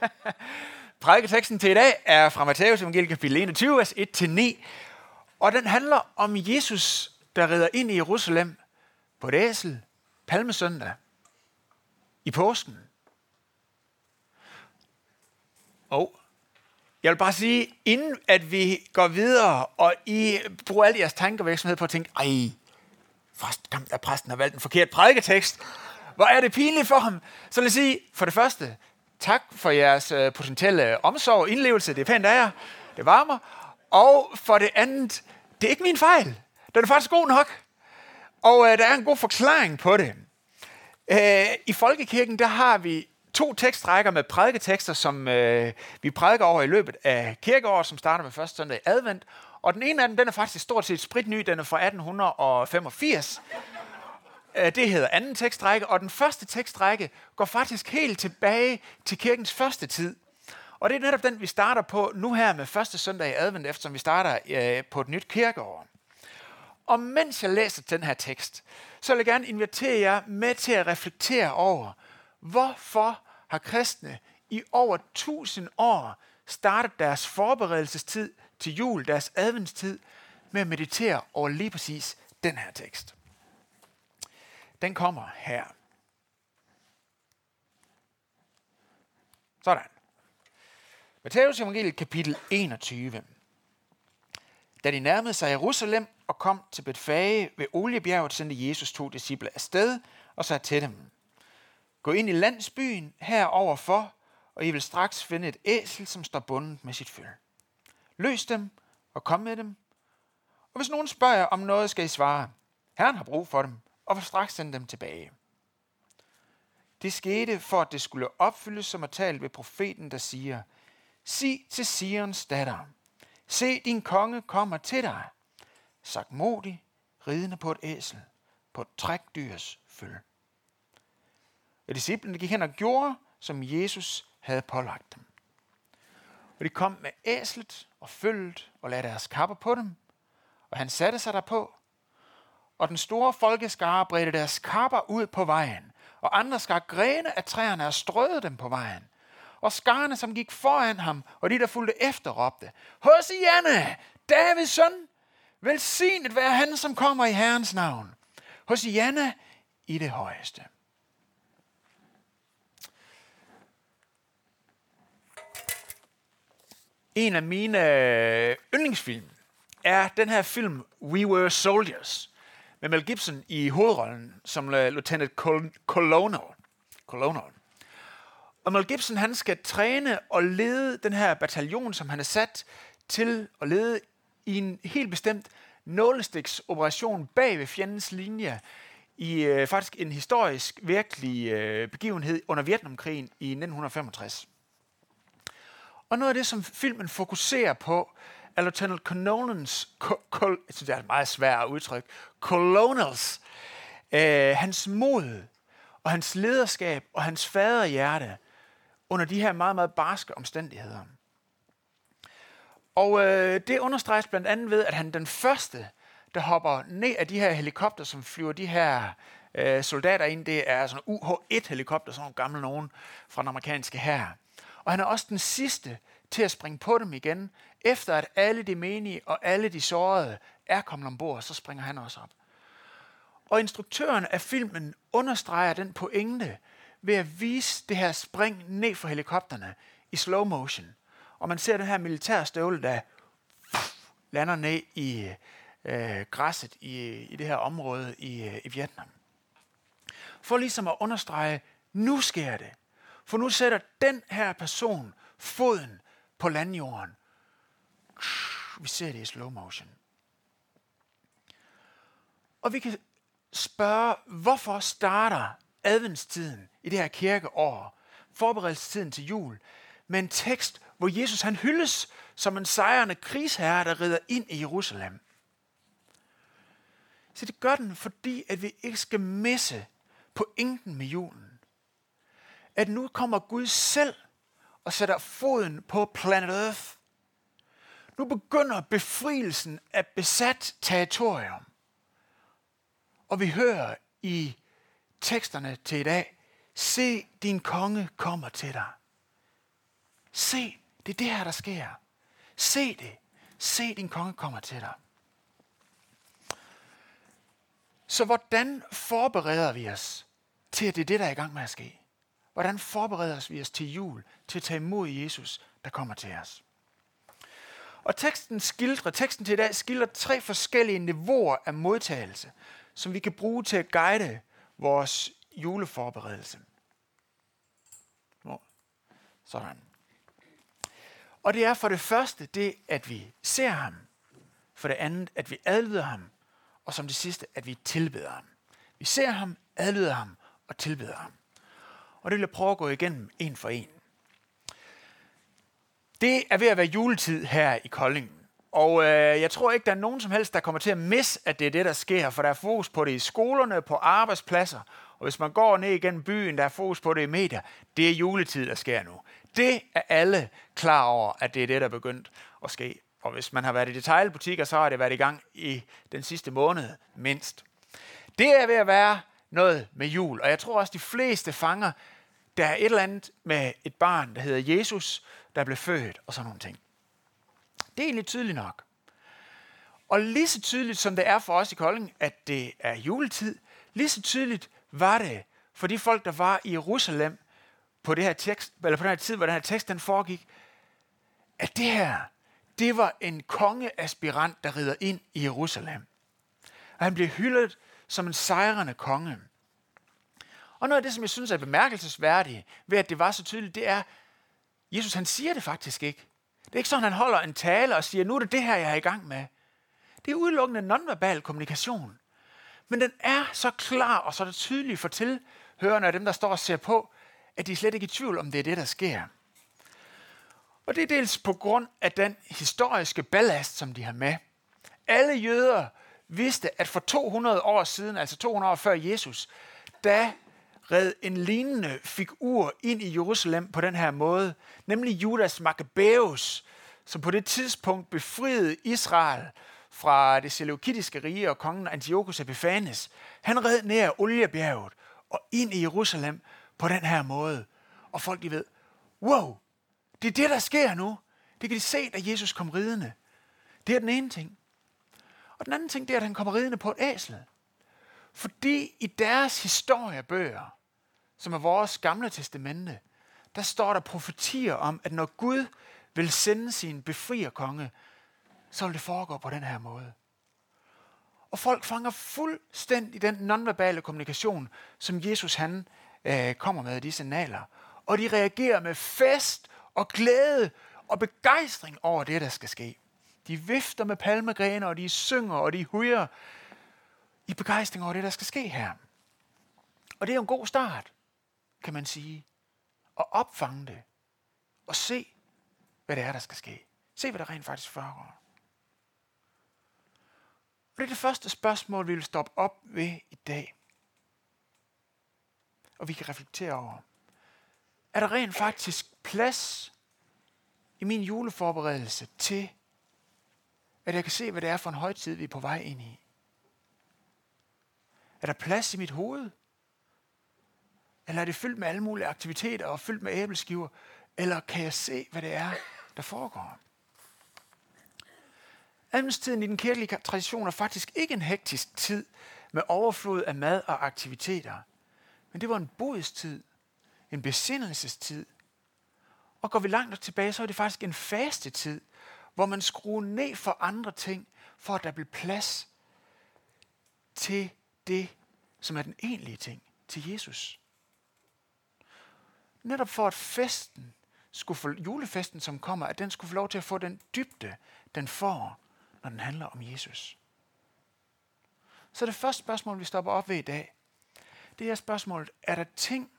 Prædiketeksten til i dag er fra Matthæus evangeliet kapitel 21, vers 1-9. Og den handler om Jesus, der rider ind i Jerusalem på et æsel, palmesøndag, i påsken. Og jeg vil bare sige, inden at vi går videre, og I bruger alle jeres tankevirksomhed på at tænke, ej, først, der præsten har valgt en forkert prædiketekst. Hvor er det pinligt for ham. Så lad os sige, for det første, tak for jeres øh, potentielle omsorg og indlevelse. Det er pænt af jer. Det varmer. Og for det andet, det er ikke min fejl. Den er faktisk god nok. Og øh, der er en god forklaring på det. Øh, I Folkekirken, der har vi to tekstrækker med prædiketekster, som øh, vi prædiker over i løbet af kirkeåret, som starter med første søndag i advent. Og den ene af dem, den er faktisk stort set spritny, den er fra 1885. Øh, det hedder anden tekstrække, og den første tekstrække går faktisk helt tilbage til kirkens første tid. Og det er netop den, vi starter på nu her med første søndag i advent, eftersom vi starter øh, på et nyt kirkeår. Og mens jeg læser den her tekst, så vil jeg gerne invitere jer med til at reflektere over, hvorfor har kristne i over tusind år startet deres forberedelsestid til jul, deres adventstid, med at meditere over lige præcis den her tekst. Den kommer her. Sådan. Matthæus evangeliet kapitel 21. Da de nærmede sig Jerusalem og kom til Betfage ved Oliebjerget, sendte Jesus to disciple afsted og sagde til dem, Gå ind i landsbyen heroverfor, og I vil straks finde et æsel, som står bundet med sit føl. Løs dem og kom med dem. Og hvis nogen spørger om noget, skal I svare, Herren har brug for dem, og vil straks sende dem tilbage. Det skete for, at det skulle opfyldes, som er talt ved profeten, der siger, Sig til Sions datter, se din konge kommer til dig, sagt modig, ridende på et æsel, på et trækdyrs følge. Og disciplene gik hen og gjorde, som Jesus havde pålagt dem. Og de kom med æslet og følget og lagde deres kapper på dem, og han satte sig derpå, og den store folkeskare bredte deres kapper ud på vejen, og andre skar grene af træerne og strøede dem på vejen. Og skarne, som gik foran ham, og de, der fulgte efter, råbte, Hosianna, Davids søn, velsignet være han, som kommer i Herrens navn. Hosianna i det højeste. En af mine øh, yndlingsfilm er den her film We Were Soldiers med Mel Gibson i hovedrollen som øh, Lieutenant Colonel. Colonel. Og Mel Gibson han skal træne og lede den her bataljon, som han er sat til at lede i en helt bestemt nålestiksoperation bag ved fjendens linje i øh, faktisk en historisk virkelig øh, begivenhed under Vietnamkrigen i 1965. Og noget af det, som filmen fokuserer på, af Lieutenant Colonels, Col, jeg synes, det er et meget svært udtryk, Colonels, øh, hans mod og hans lederskab og hans faderhjerte under de her meget, meget barske omstændigheder. Og øh, det understreges blandt andet ved, at han den første, der hopper ned af de her helikopter, som flyver de her øh, soldater ind, det er sådan UH-1-helikopter, sådan nogle gamle nogen fra den amerikanske hær. Og han er også den sidste til at springe på dem igen, efter at alle de menige og alle de sårede er kommet ombord, så springer han også op. Og instruktøren af filmen understreger den pointe ved at vise det her spring ned fra helikopterne i slow motion. Og man ser den her militærstøvle, der lander ned i øh, græsset i, i det her område i, øh, i Vietnam. For ligesom at understrege, nu sker det. For nu sætter den her person foden på landjorden. Vi ser det i slow motion. Og vi kan spørge, hvorfor starter adventstiden i det her kirkeår, forberedelsestiden til jul, med en tekst, hvor Jesus han hyldes som en sejrende krigsherre, der rider ind i Jerusalem. Så det gør den, fordi at vi ikke skal misse pointen med julen. At nu kommer Gud selv og sætter foden på planet Earth. Nu begynder befrielsen af besat territorium. Og vi hører i teksterne til i dag, se din konge kommer til dig. Se, det er det her, der sker. Se det. Se, din konge kommer til dig. Så hvordan forbereder vi os til, at det er det, der er i gang med at ske? Hvordan forbereder vi os til jul, til at tage imod Jesus, der kommer til os? Og teksten skildrer, teksten til i dag skildrer tre forskellige niveauer af modtagelse, som vi kan bruge til at guide vores juleforberedelse. Sådan. Og det er for det første det, at vi ser ham. For det andet, at vi adlyder ham. Og som det sidste, at vi tilbeder ham. Vi ser ham, adlyder ham og tilbeder ham. Og det vil jeg prøve at gå igennem en for en. Det er ved at være juletid her i Kolding. Og øh, jeg tror ikke, der er nogen som helst, der kommer til at misse, at det er det, der sker. For der er fokus på det i skolerne, på arbejdspladser. Og hvis man går ned igennem byen, der er fokus på det i medier. Det er juletid, der sker nu. Det er alle klar over, at det er det, der er begyndt at ske. Og hvis man har været i detaljbutikker, så har det været i gang i den sidste måned mindst. Det er ved at være noget med jul, og jeg tror også, de fleste fanger, der er et eller andet med et barn, der hedder Jesus, der blev født og sådan nogle ting. Det er egentlig tydeligt nok. Og lige så tydeligt som det er for os i Kolding, at det er juletid, lige så tydeligt var det for de folk, der var i Jerusalem på det her tekst, eller på den her tid, hvor den her tekst den foregik, at det her, det var en kongeaspirant, der rider ind i Jerusalem. Og han blev hyldet som en sejrende konge. Og noget af det, som jeg synes er bemærkelsesværdigt ved, at det var så tydeligt, det er, Jesus han siger det faktisk ikke. Det er ikke sådan, han holder en tale og siger, nu er det det her, jeg er i gang med. Det er udelukkende nonverbal kommunikation. Men den er så klar og så tydelig for tilhørende af dem, der står og ser på, at de er slet ikke i tvivl om, det er det, der sker. Og det er dels på grund af den historiske ballast, som de har med. Alle jøder vidste, at for 200 år siden, altså 200 år før Jesus, da red en lignende figur ind i Jerusalem på den her måde, nemlig Judas Maccabeus, som på det tidspunkt befriede Israel fra det seleukidiske rige og kongen Antiochus Epiphanes. Han red ned Oliebjerget og ind i Jerusalem på den her måde. Og folk de ved, wow, det er det, der sker nu. Det kan de se, da Jesus kom ridende. Det er den ene ting. Og den anden ting, det er, at han kommer ridende på et æsel. Fordi i deres historiebøger, som er vores gamle testamente, der står der profetier om, at når Gud vil sende sin befrierkonge, så vil det foregå på den her måde. Og folk fanger fuldstændig den nonverbale kommunikation, som Jesus han øh, kommer med de signaler. Og de reagerer med fest og glæde og begejstring over det, der skal ske. De vifter med palmegrene, og de synger, og de hujer i begejstring over det, der skal ske her. Og det er jo en god start, kan man sige. At opfange det. Og se, hvad det er, der skal ske. Se, hvad der rent faktisk foregår. Og det er det første spørgsmål, vi vil stoppe op ved i dag og vi kan reflektere over. Er der rent faktisk plads i min juleforberedelse til, at jeg kan se, hvad det er for en højtid, vi er på vej ind i? Er der plads i mit hoved? Eller er det fyldt med alle mulige aktiviteter og fyldt med æbleskiver? Eller kan jeg se, hvad det er, der foregår? Adventstiden i den kirkelige tradition er faktisk ikke en hektisk tid med overflod af mad og aktiviteter – men det var en bodstid, en besindelsestid. Og går vi langt nok tilbage, så er det faktisk en faste tid, hvor man skruer ned for andre ting, for at der bliver plads til det, som er den egentlige ting, til Jesus. Netop for at festen, skulle få, julefesten, som kommer, at den skulle få lov til at få den dybde, den får, når den handler om Jesus. Så det første spørgsmål, vi stopper op ved i dag, det er spørgsmålet, er der ting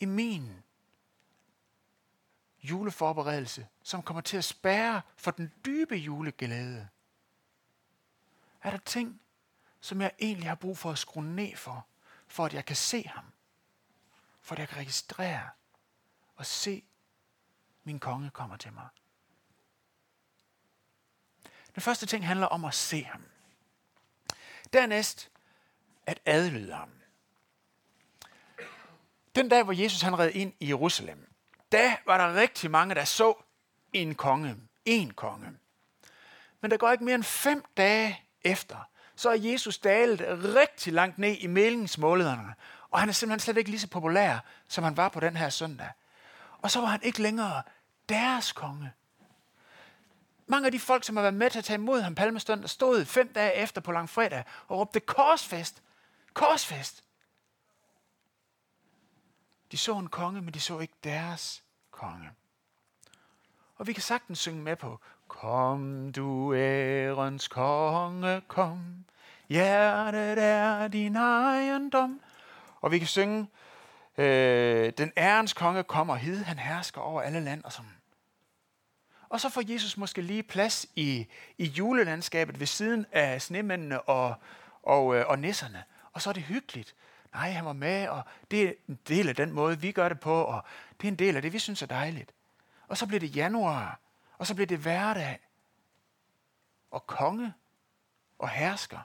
i min juleforberedelse, som kommer til at spære for den dybe juleglæde? Er der ting, som jeg egentlig har brug for at skrue ned for, for at jeg kan se ham? For at jeg kan registrere og se, min konge kommer til mig. Den første ting handler om at se ham. Dernæst at adlyde ham. Den dag, hvor Jesus han red ind i Jerusalem, da var der rigtig mange, der så en konge. En konge. Men der går ikke mere end fem dage efter, så er Jesus dalet rigtig langt ned i meldingsmålederne og han er simpelthen slet ikke lige så populær, som han var på den her søndag. Og så var han ikke længere deres konge. Mange af de folk, som har været med til at tage imod ham palmestund, der stod fem dage efter på langfredag og råbte korsfest. Korsfest. De så en konge, men de så ikke deres konge. Og vi kan sagtens synge med på, Kom du ærens konge, kom. Hjertet er din ejendom. Og vi kan synge, øh, den ærens konge kommer hid, han hersker over alle land og sådan. Og så får Jesus måske lige plads i, i julelandskabet ved siden af snemændene og, og, øh, og nisserne. Og så er det hyggeligt. Nej, han var med, og det er en del af den måde, vi gør det på, og det er en del af det, vi synes er dejligt. Og så bliver det januar, og så bliver det hverdag, og konge, og hersker.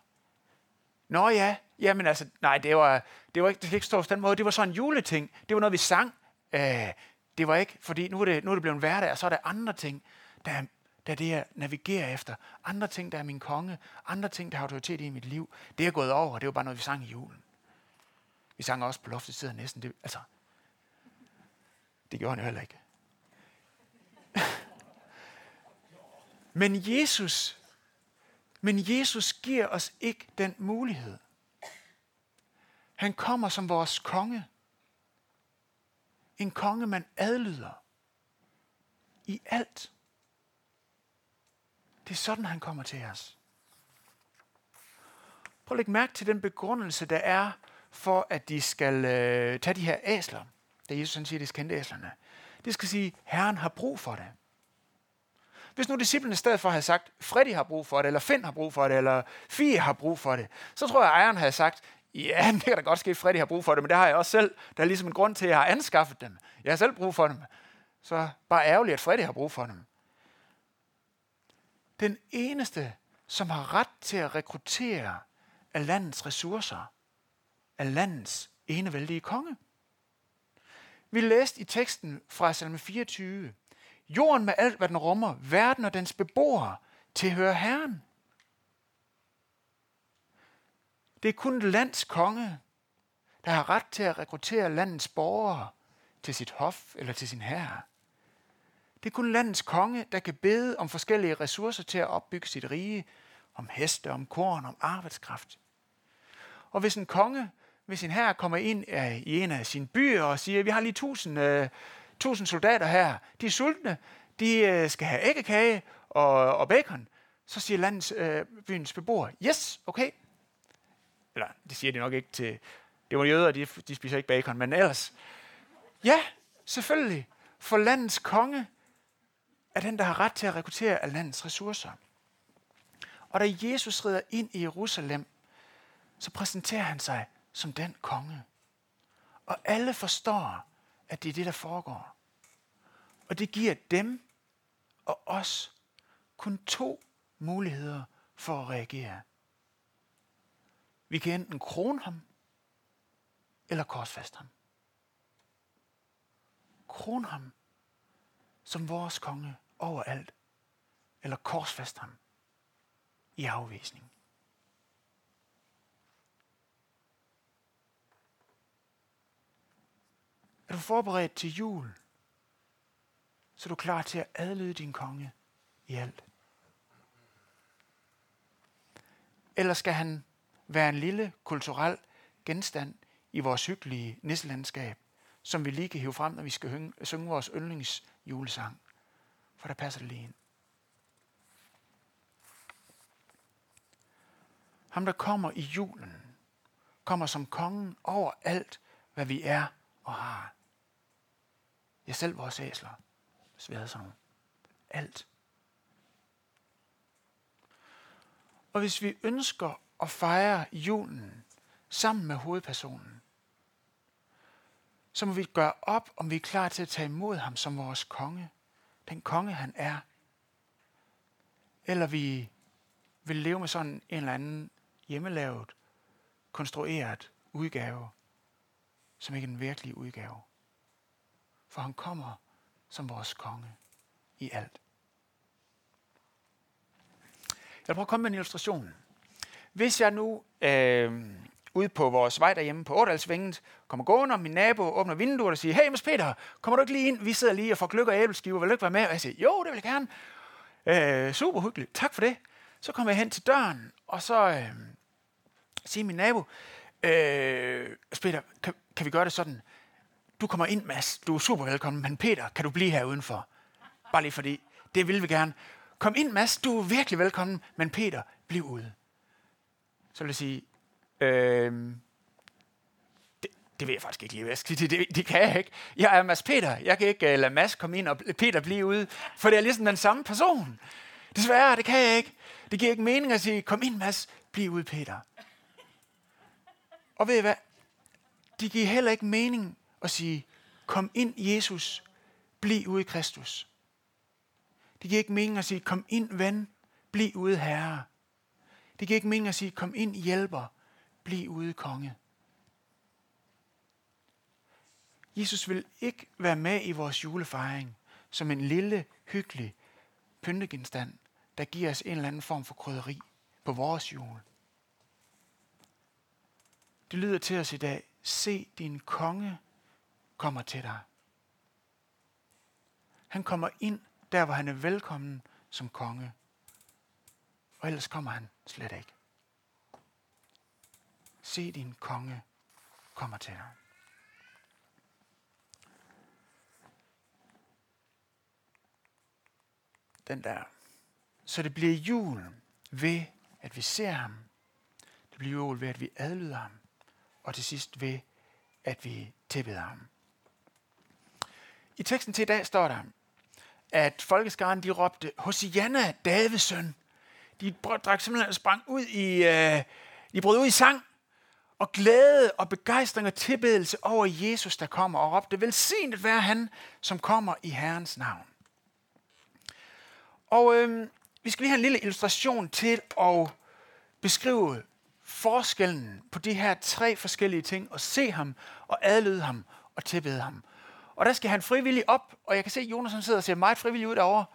Nå ja, jamen altså, nej, det var, det var ikke, det ikke stå på den måde, det var sådan en juleting, det var noget, vi sang. Øh, det var ikke, fordi nu er det, nu er det blevet en hverdag, og så er der andre ting, der, der det, jeg navigerer efter. Andre ting, der er min konge. Andre ting, der har autoritet i mit liv. Det er gået over, det var bare noget, vi sang i julen. Vi sang også på loftet sidder næsten. Det, altså, det gjorde han jo heller ikke. men Jesus, men Jesus giver os ikke den mulighed. Han kommer som vores konge. En konge, man adlyder. I alt. Det er sådan, han kommer til os. Prøv at lægge mærke til den begrundelse, der er for, at de skal øh, tage de her æsler. Da Jesus han siger, at de skal hente æslerne. Det skal sige, at Herren har brug for det. Hvis nu disciplinen i stedet for havde sagt, Freddy har brug for det, eller Finn har brug for det, eller Fie har brug for det, så tror jeg, at ejeren havde sagt, ja, det kan da godt ske, at Freddy har brug for det, men det har jeg også selv. Der er ligesom en grund til, at jeg har anskaffet dem. Jeg har selv brug for dem. Så bare ærgerligt, at Freddy har brug for dem. Den eneste, som har ret til at rekruttere af landets ressourcer, af landets enevældige konge. Vi læste i teksten fra salme 24. Jorden med alt, hvad den rummer, verden og dens beboere, tilhører Herren. Det er kun lands konge, der har ret til at rekruttere landets borgere til sit hof eller til sin herre. Det er kun landets konge, der kan bede om forskellige ressourcer til at opbygge sit rige, om heste, om korn, om arbejdskraft. Og hvis en konge hvis en herre kommer ind i en af sine byer og siger, vi har lige tusind, uh, tusind soldater her, de er sultne, de øh, skal have æggekage og, og bacon, så siger landets, øh, byens beboere, yes, okay. Eller, det siger de nok ikke til, det var jøder, de, de spiser ikke bacon, men ellers, ja, selvfølgelig, for landets konge er den, der har ret til at rekruttere af landets ressourcer. Og da Jesus rider ind i Jerusalem, så præsenterer han sig som den konge. Og alle forstår, at det er det, der foregår. Og det giver dem og os kun to muligheder for at reagere. Vi kan enten krone ham, eller korsfæste ham. Kron ham som vores konge overalt, eller korsfæste ham i afvisning. Er du forberedt til jul? Så er du klar til at adlyde din konge i alt. Eller skal han være en lille kulturel genstand i vores hyggelige nisselandskab, som vi lige kan hive frem, når vi skal synge vores yndlingsjulesang? For der passer det lige ind. Ham, der kommer i julen, kommer som kongen over alt, hvad vi er og har. Ja, selv vores æsler, hvis vi havde sådan nogle. Alt. Og hvis vi ønsker at fejre julen sammen med hovedpersonen, så må vi gøre op, om vi er klar til at tage imod ham som vores konge. Den konge, han er. Eller vi vil leve med sådan en eller anden hjemmelavet, konstrueret udgave, som ikke er den virkelige udgave for han kommer som vores konge i alt. Jeg prøver at komme med en illustration. Hvis jeg nu øh, ude på vores vej derhjemme på Årdalsvinget, kommer gående, og min nabo åbner vinduet og siger, hey Mads Peter, kommer du ikke lige ind? Vi sidder lige og får gløk og æbleskiver, vil du ikke være med? Og jeg siger, jo, det vil jeg gerne. Øh, super hyggeligt, tak for det. Så kommer jeg hen til døren, og så øh, siger min nabo, øh, Peter, kan, kan vi gøre det sådan? Du kommer ind, Mads, du er super velkommen, men Peter, kan du blive her udenfor? Bare lige fordi, det vil vi gerne. Kom ind, Mads, du er virkelig velkommen, men Peter, bliv ude. Så vil jeg sige, øh, det, det ved jeg faktisk ikke lige, hvad jeg skal sige. Det, det kan jeg ikke. Jeg er Mads Peter. Jeg kan ikke uh, lade Mads komme ind og Peter blive ude, for det er ligesom den samme person. Desværre, det kan jeg ikke. Det giver ikke mening at sige, kom ind Mads, bliv ude Peter. Og ved I hvad? Det giver heller ikke mening og sige, kom ind Jesus, bliv ude i Kristus. Det giver ikke mening at sige, kom ind ven, bliv ude herre. Det giver ikke mening at sige, kom ind hjælper, bliv ude konge. Jesus vil ikke være med i vores julefejring som en lille, hyggelig pyntegenstand, der giver os en eller anden form for krydderi på vores jul. Det lyder til os i dag, se din konge kommer til dig. Han kommer ind der, hvor han er velkommen som konge. Og ellers kommer han slet ikke. Se din konge kommer til dig. Den der. Så det bliver jul ved, at vi ser ham. Det bliver jul ved, at vi adlyder ham. Og til sidst ved, at vi tilbeder ham. I teksten til i dag står der, at folkeskaren de råbte, Hosianna, Davids søn. De drak simpelthen sprang ud i, øh, de brød ud i sang, og glæde og begejstring og tilbedelse over Jesus, der kommer, og råbte, velsignet være han, som kommer i Herrens navn. Og øh, vi skal lige have en lille illustration til at beskrive forskellen på de her tre forskellige ting, og se ham, og adlyde ham, og tilbede ham. Og der skal han frivillig op, og jeg kan se, at Jonas han sidder og ser meget frivillig ud derovre.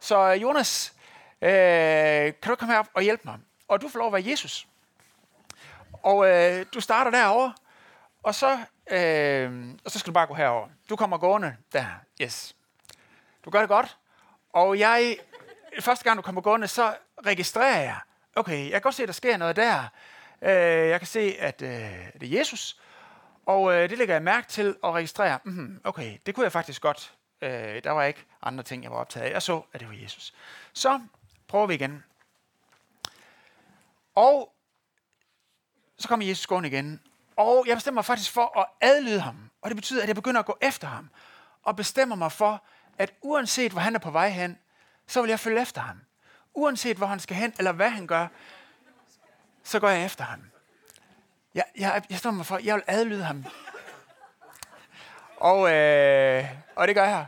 Så øh, Jonas, øh, kan du komme herop og hjælpe mig? Og du får lov at være Jesus. Og øh, du starter derovre, og så, øh, og så skal du bare gå herover. Du kommer gående der. Yes. Du gør det godt. Og jeg, første gang du kommer gående, så registrerer jeg, okay, jeg kan godt se, at der sker noget der. Øh, jeg kan se, at øh, det er Jesus. Og øh, det lægger jeg mærke til og registrerer, mm, okay, det kunne jeg faktisk godt. Øh, der var ikke andre ting, jeg var optaget af. Jeg så, at det var Jesus. Så prøver vi igen. Og så kommer Jesus gående igen. Og jeg bestemmer mig faktisk for at adlyde ham. Og det betyder, at jeg begynder at gå efter ham. Og bestemmer mig for, at uanset hvor han er på vej hen, så vil jeg følge efter ham. Uanset hvor han skal hen, eller hvad han gør, så går jeg efter ham. Jeg, jeg, jeg står mig for, jeg vil adlyde ham. Og, øh, og det gør jeg.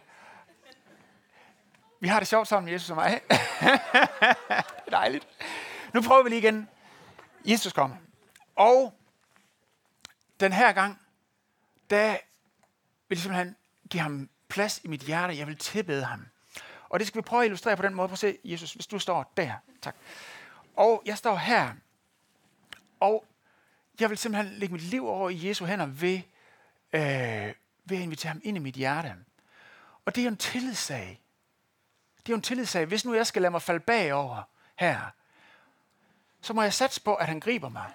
Vi har det sjovt sammen, Jesus og mig. Dejligt. Nu prøver vi lige igen. Jesus kommer. Og den her gang, der vil jeg simpelthen give ham plads i mit hjerte. Jeg vil tilbede ham. Og det skal vi prøve at illustrere på den måde. Prøv at se, Jesus, hvis du står der. Tak. Og jeg står her. Og jeg vil simpelthen lægge mit liv over i Jesu hænder ved, øh, ved at invitere ham ind i mit hjerte. Og det er jo en tillidssag. Det er jo en tillidssag. Hvis nu jeg skal lade mig falde bagover her, så må jeg satse på, at han griber mig.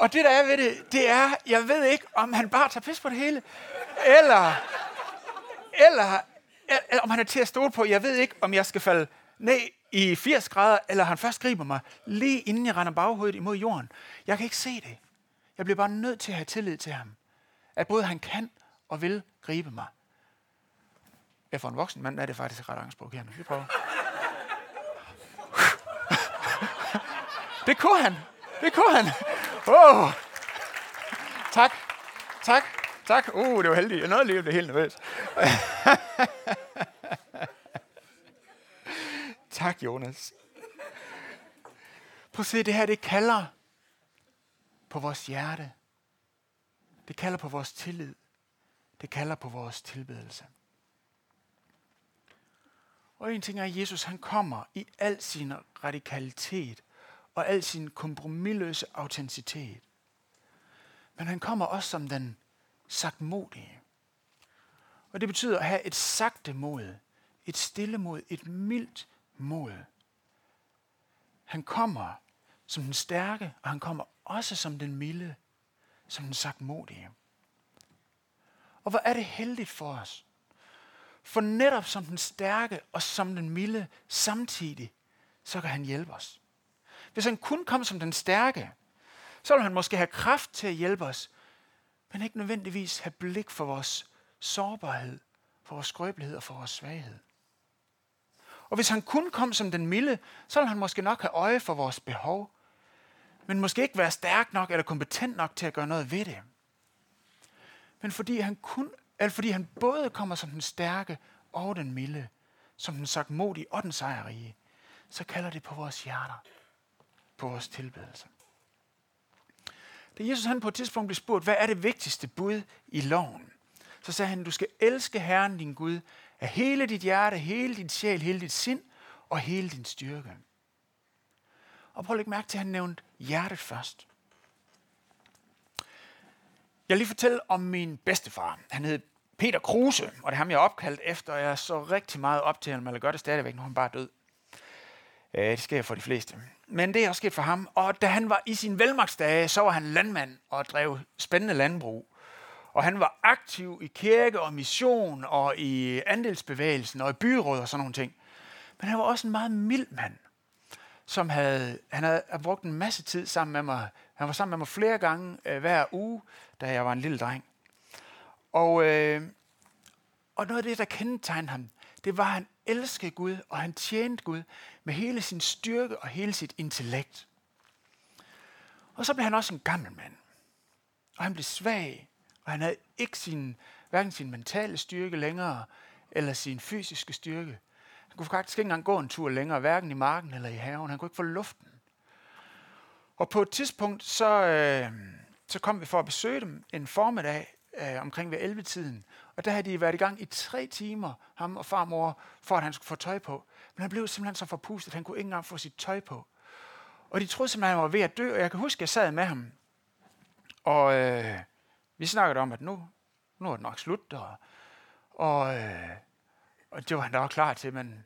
Og det, der er ved det, det er, jeg ved ikke, om han bare tager pis på det hele, eller, eller, eller om han er til at stole på. Jeg ved ikke, om jeg skal falde ned i 80 grader, eller han først griber mig, lige inden jeg render baghovedet imod jorden. Jeg kan ikke se det. Jeg bliver bare nødt til at have tillid til ham. At både han kan og vil gribe mig. Ja, for en voksen mand er det faktisk ret angstprovokerende. Vi prøver. Det kunne han. Det kunne han. Oh. Tak. Tak. Tak. Uh, det var heldigt. Jeg nåede lige at blive helt nervøs. Tak, Jonas. Prøv at se, det her, det kalder på vores hjerte. Det kalder på vores tillid. Det kalder på vores tilbedelse. Og en ting er, at Jesus han kommer i al sin radikalitet og al sin kompromilløse autenticitet. Men han kommer også som den sagtmodige. Og det betyder at have et sagte mod, et stille mod, et mildt mod. Han kommer som den stærke, og han kommer også som den milde, som den sagtmodige. Og hvor er det heldigt for os. For netop som den stærke og som den milde samtidig, så kan han hjælpe os. Hvis han kun kom som den stærke, så ville han måske have kraft til at hjælpe os, men ikke nødvendigvis have blik for vores sårbarhed, for vores skrøbelighed og for vores svaghed. Og hvis han kun kom som den milde, så ville han måske nok have øje for vores behov, men måske ikke være stærk nok eller kompetent nok til at gøre noget ved det. Men fordi han, kun, eller fordi han både kommer som den stærke og den milde, som den sagtmodige og den sejrige, så kalder det på vores hjerter, på vores tilbedelse. Da Jesus han på et tidspunkt blev spurgt, hvad er det vigtigste bud i loven? Så sagde han, du skal elske Herren din Gud af hele dit hjerte, hele din sjæl, hele dit sind og hele din styrke. Og prøv at lægge mærke til, at han nævnte hjertet først. Jeg vil lige fortælle om min bedstefar. Han hed Peter Kruse, og det er ham, jeg er opkaldt efter. og Jeg så rigtig meget op til ham, eller gør det stadigvæk, nu han bare er død. Det sker for de fleste. Men det er også sket for ham. Og da han var i sin velmagtsdage, så var han landmand og drev spændende landbrug. Og han var aktiv i kirke og mission og i andelsbevægelsen og i byråd og sådan nogle ting. Men han var også en meget mild mand, som havde, han havde brugt en masse tid sammen med mig. Han var sammen med mig flere gange øh, hver uge, da jeg var en lille dreng. Og, øh, og noget af det, der kendetegnede ham, det var, at han elskede Gud, og han tjente Gud med hele sin styrke og hele sit intellekt. Og så blev han også en gammel mand. Og han blev svag, og han havde ikke sin, hverken sin mentale styrke længere, eller sin fysiske styrke. Han kunne faktisk ikke engang gå en tur længere, hverken i marken eller i haven. Han kunne ikke få luften. Og på et tidspunkt, så, øh, så kom vi for at besøge dem en formiddag øh, omkring ved 11-tiden. Og der havde de været i gang i tre timer, ham og farmor, for at han skulle få tøj på. Men han blev simpelthen så forpustet, at han kunne ikke engang få sit tøj på. Og de troede simpelthen, at han var ved at dø, og jeg kan huske, at jeg sad med ham. Og øh, vi snakkede om, at nu, nu er det nok slut, og, og, øh, og det var han da også klar til, men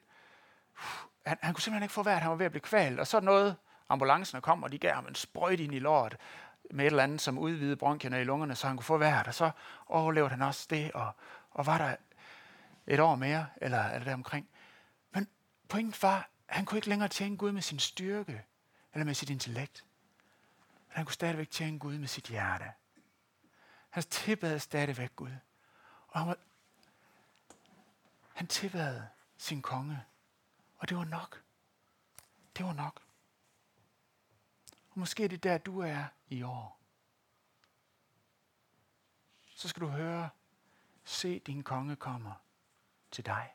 uh, han, han kunne simpelthen ikke få været, han var ved at blive kvalt. Og så noget, ambulancen kom, og de gav ham en sprøjt ind i låret med et eller andet, som udvidede bronkierne i lungerne, så han kunne få vejret. Og så overlevede han også det, og, og var der et år mere, eller, eller deromkring. Men pointen var, at han kunne ikke længere tjene Gud med sin styrke, eller med sit intellekt. Men han kunne stadigvæk tjene Gud med sit hjerte. Han tilbad stadigvæk Gud. Og han, var, han tilbad sin konge. Og det var nok. Det var nok. Og måske er det der, du er i år. Så skal du høre, se din konge kommer til dig.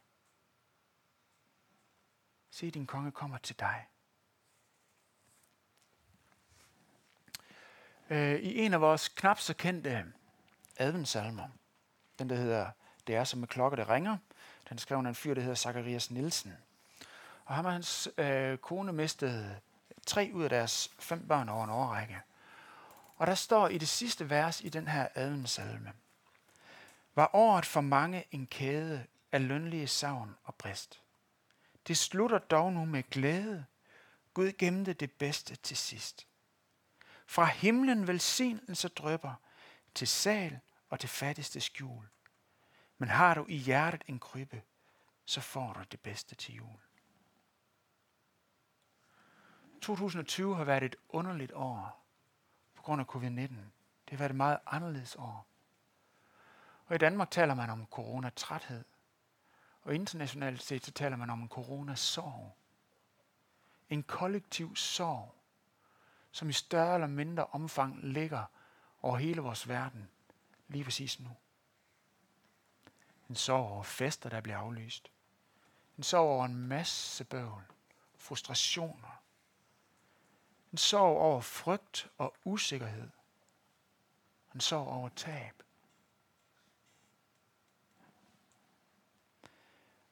Se din konge kommer til dig. Øh, I en af vores knap så kendte adventsalmer, den der hedder Det er som med klokke, der ringer, den skrev en fyr, der hedder Zacharias Nielsen. Og ham og hans øh, kone mistede tre ud af deres fem børn over en årrække. Og der står i det sidste vers i den her adventsalme. Var året for mange en kæde af lønlige savn og brist. Det slutter dog nu med glæde. Gud gemte det bedste til sidst. Fra himlen velsignelse drøber til sal og til fattigste skjul. Men har du i hjertet en krybbe, så får du det bedste til jul. 2020 har været et underligt år på grund af covid-19. Det har været et meget anderledes år. Og i Danmark taler man om coronatræthed. Og internationalt set så taler man om en coronasorg. En kollektiv sorg, som i større eller mindre omfang ligger over hele vores verden lige præcis nu. En sorg over fester, der bliver aflyst. En sorg over en masse bøvl frustrationer. Han sorg over frygt og usikkerhed. Han sorg over tab.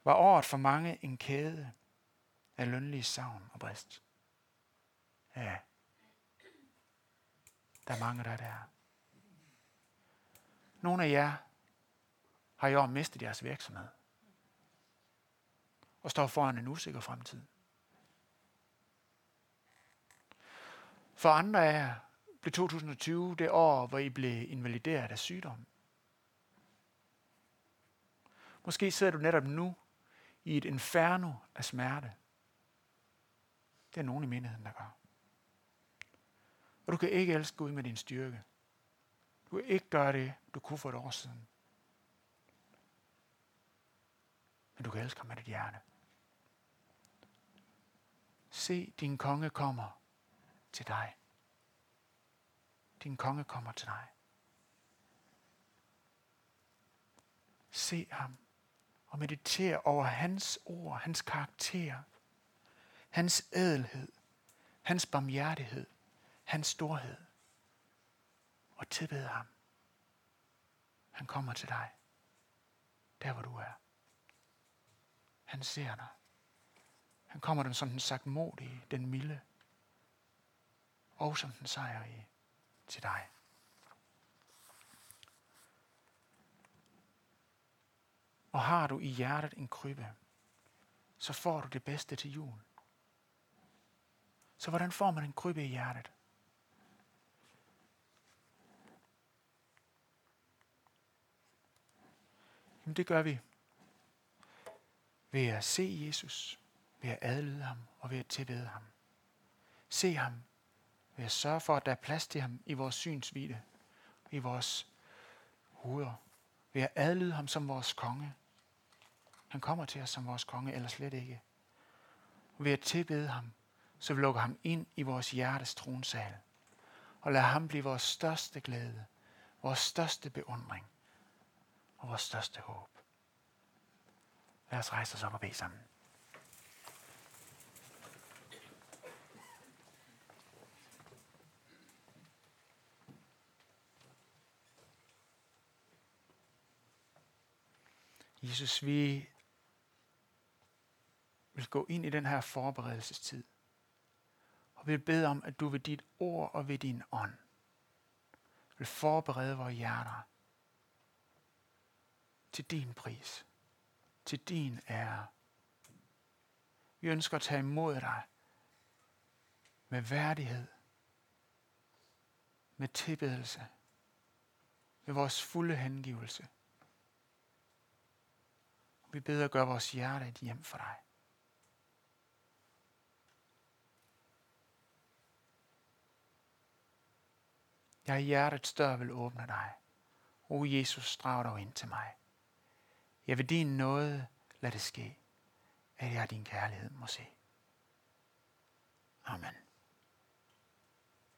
Var året for mange en kæde af lønlige savn og brist? Ja, der er mange, der er der. Nogle af jer har i år mistet jeres virksomhed og står foran en usikker fremtid. For andre af jer blev 2020 det år, hvor I blev invalideret af sygdom. Måske sidder du netop nu i et inferno af smerte. Det er nogen i menigheden, der gør. Og du kan ikke elske Gud med din styrke. Du kan ikke gøre det, du kunne for et år siden. Men du kan elske ham med dit hjerte. Se, din konge kommer til dig. Din konge kommer til dig. Se ham og meditere over hans ord, hans karakter, hans ædelhed, hans barmhjertighed, hans storhed. Og tilbed ham. Han kommer til dig, der hvor du er. Han ser dig. Han kommer dem som den sagtmodige, den milde, og som den sejrige til dig. Og har du i hjertet en krybbe, så får du det bedste til jul. Så hvordan får man en krybbe i hjertet? Jamen det gør vi ved at se Jesus, ved at adlyde ham og ved at tilbede ham. Se ham ved at sørge for, at der er plads til ham i vores synsvide, i vores hoveder. Ved at adlyde ham som vores konge. Han kommer til os som vores konge, eller slet ikke. Ved at tilbede ham, så vi lukker ham ind i vores hjertes tronsal. Og lad ham blive vores største glæde, vores største beundring og vores største håb. Lad os rejse os op og bede sammen. Jesus, vi vil gå ind i den her forberedelsestid. Og vil bede om, at du ved dit ord og ved din ånd vil forberede vores hjerter til din pris, til din ære. Vi ønsker at tage imod dig med værdighed, med tilbedelse, med vores fulde hengivelse. Vi beder at gøre vores hjerte et hjem for dig. Jeg i hjertets dør vil åbne dig. O Jesus, drag dig ind til mig. Jeg vil din nåde lade det ske, at jeg din kærlighed må se. Amen.